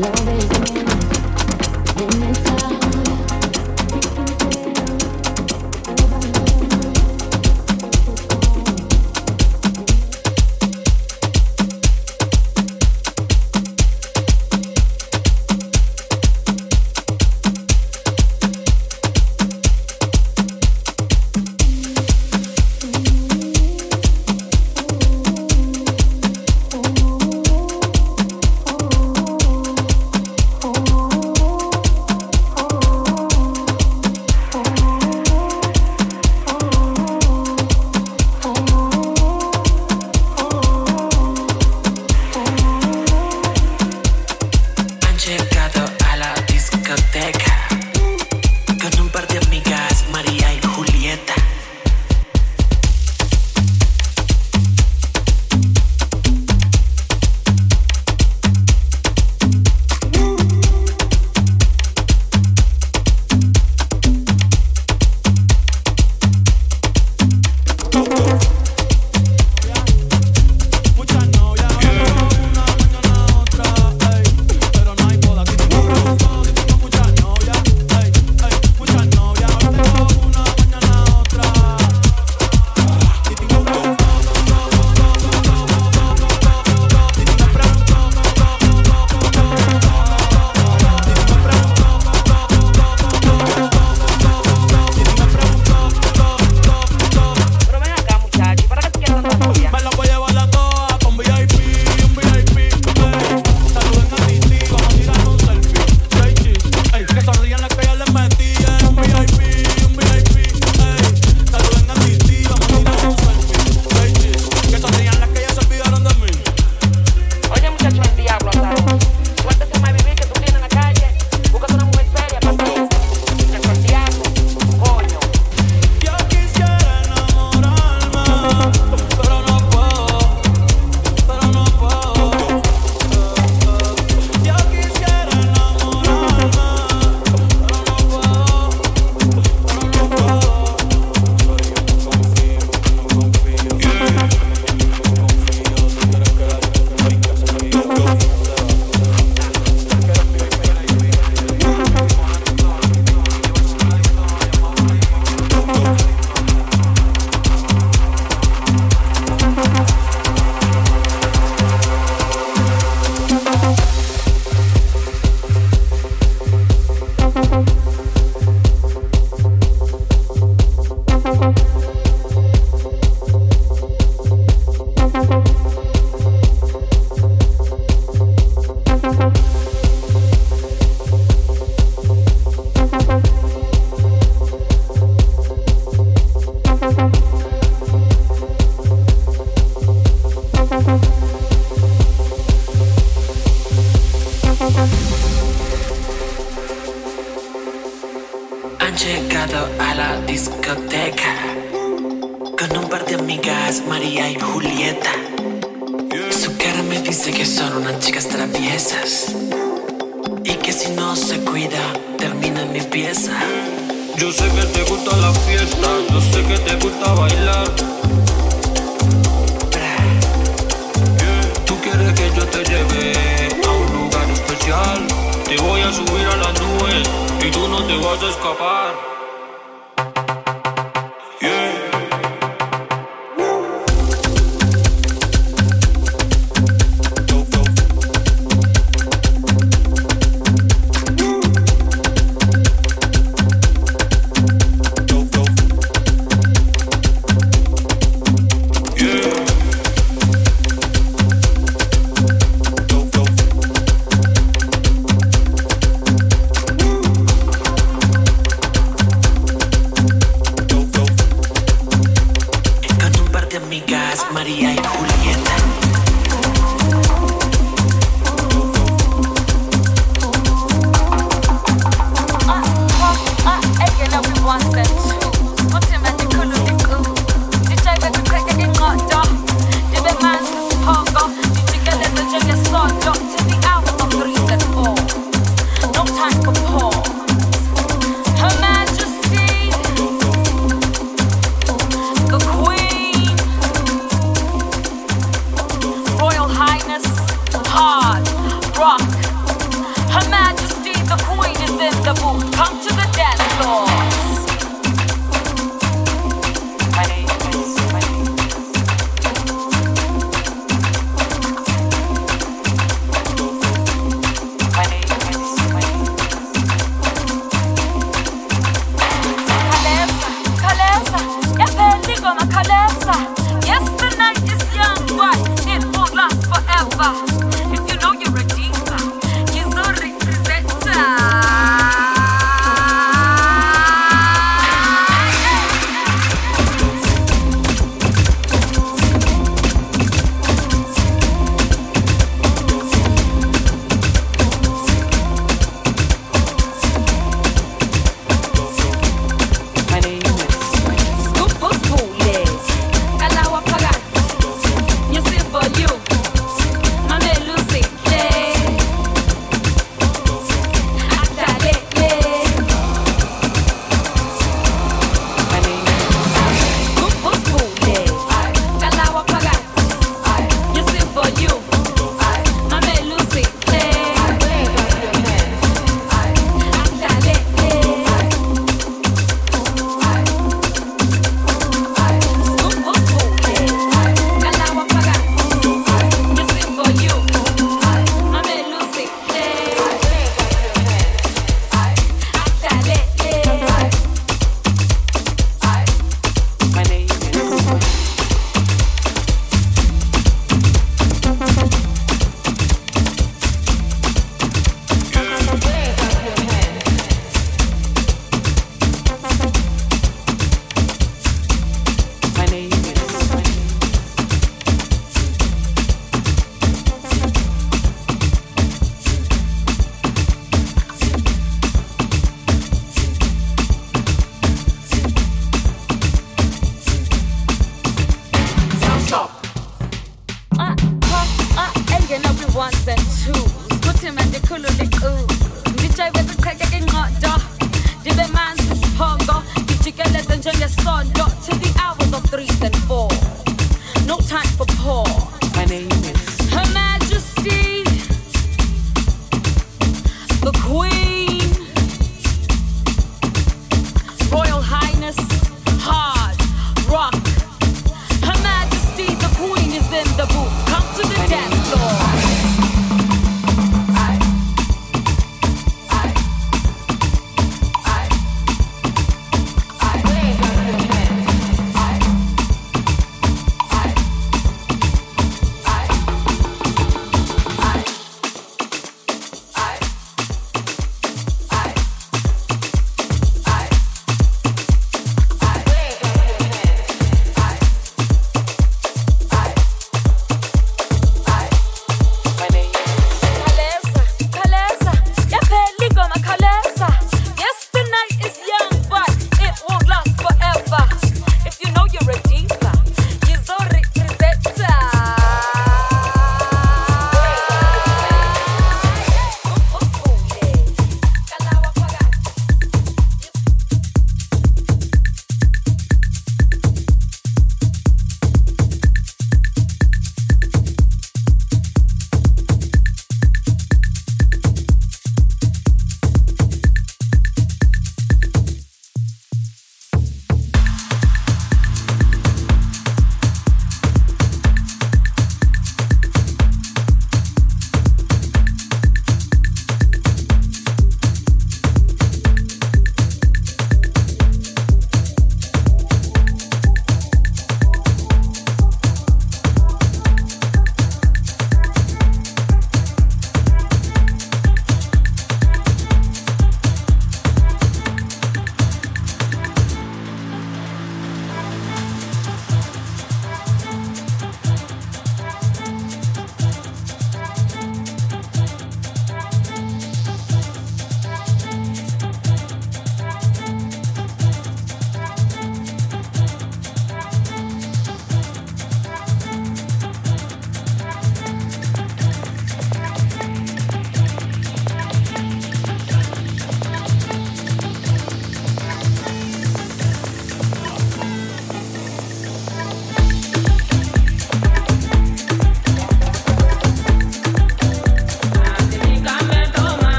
Love is me.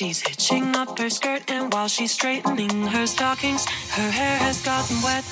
She's hitching up her skirt, and while she's straightening her stockings, her hair has gotten wet.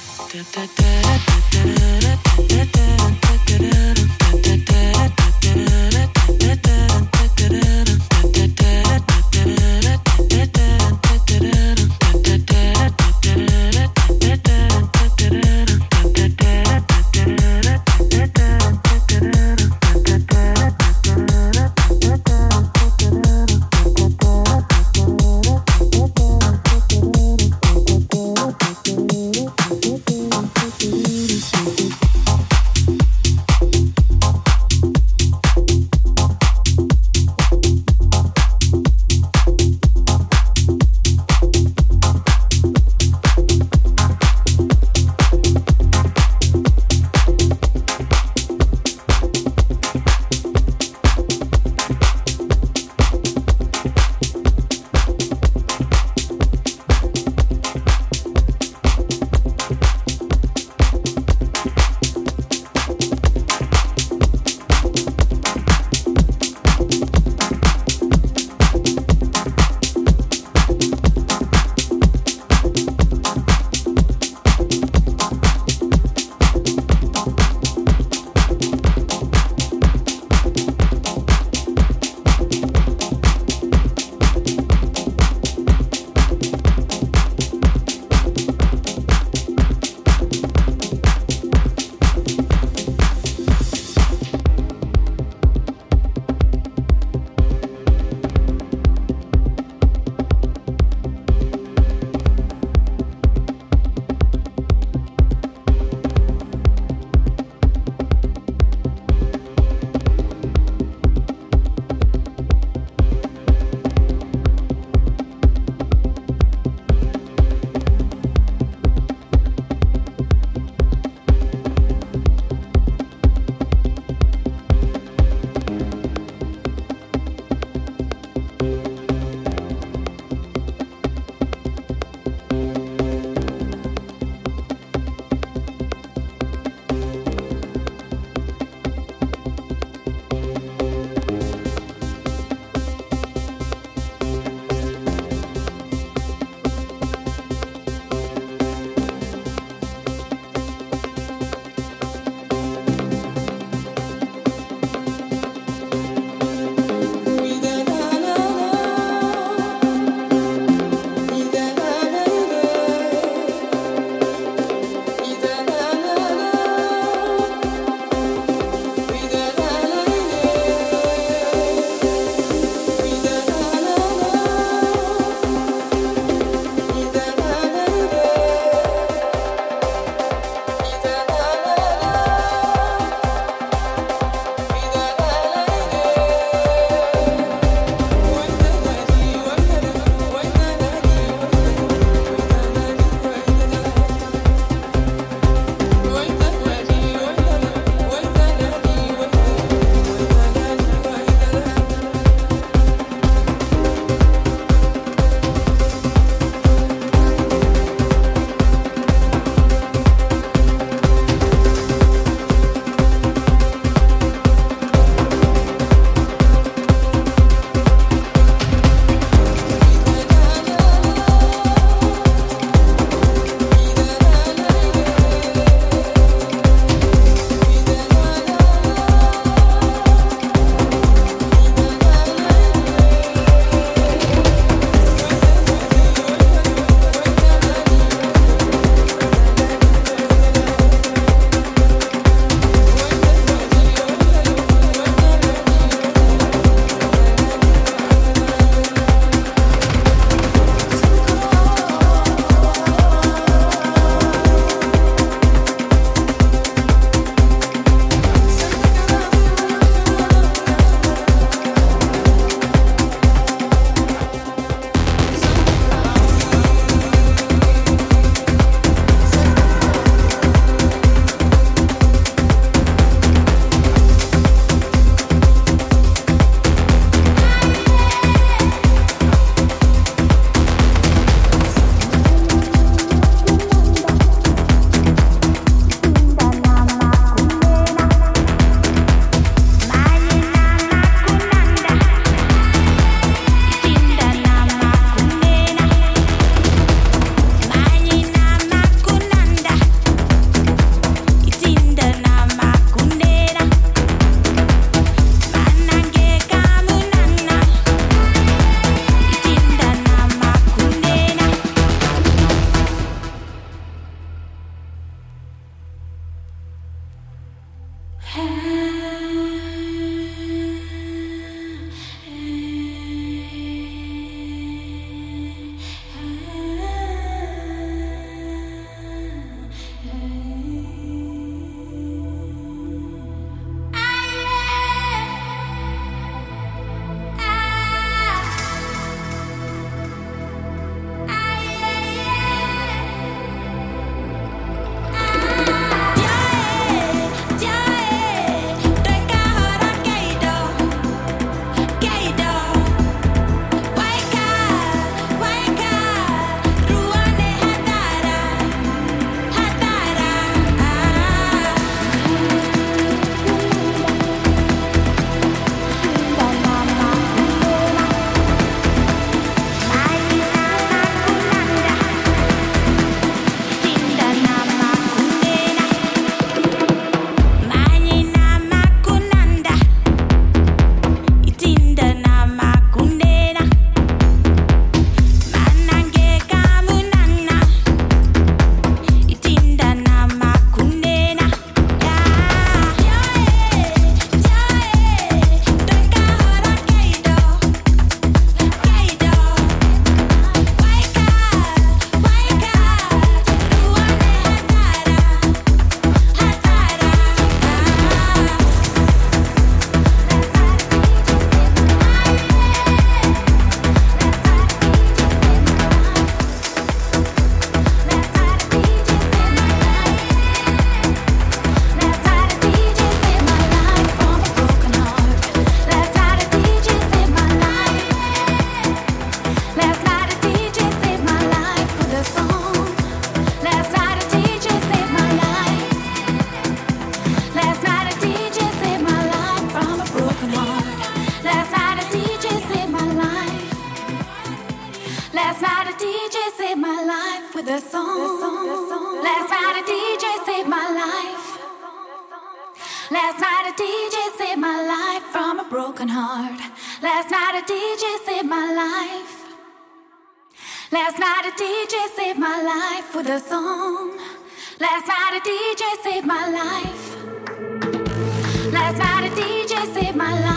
can.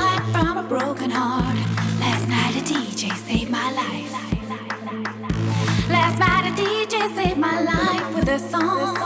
night from a broken heart. Last night a DJ saved my life. Last night a DJ saved my life with a song.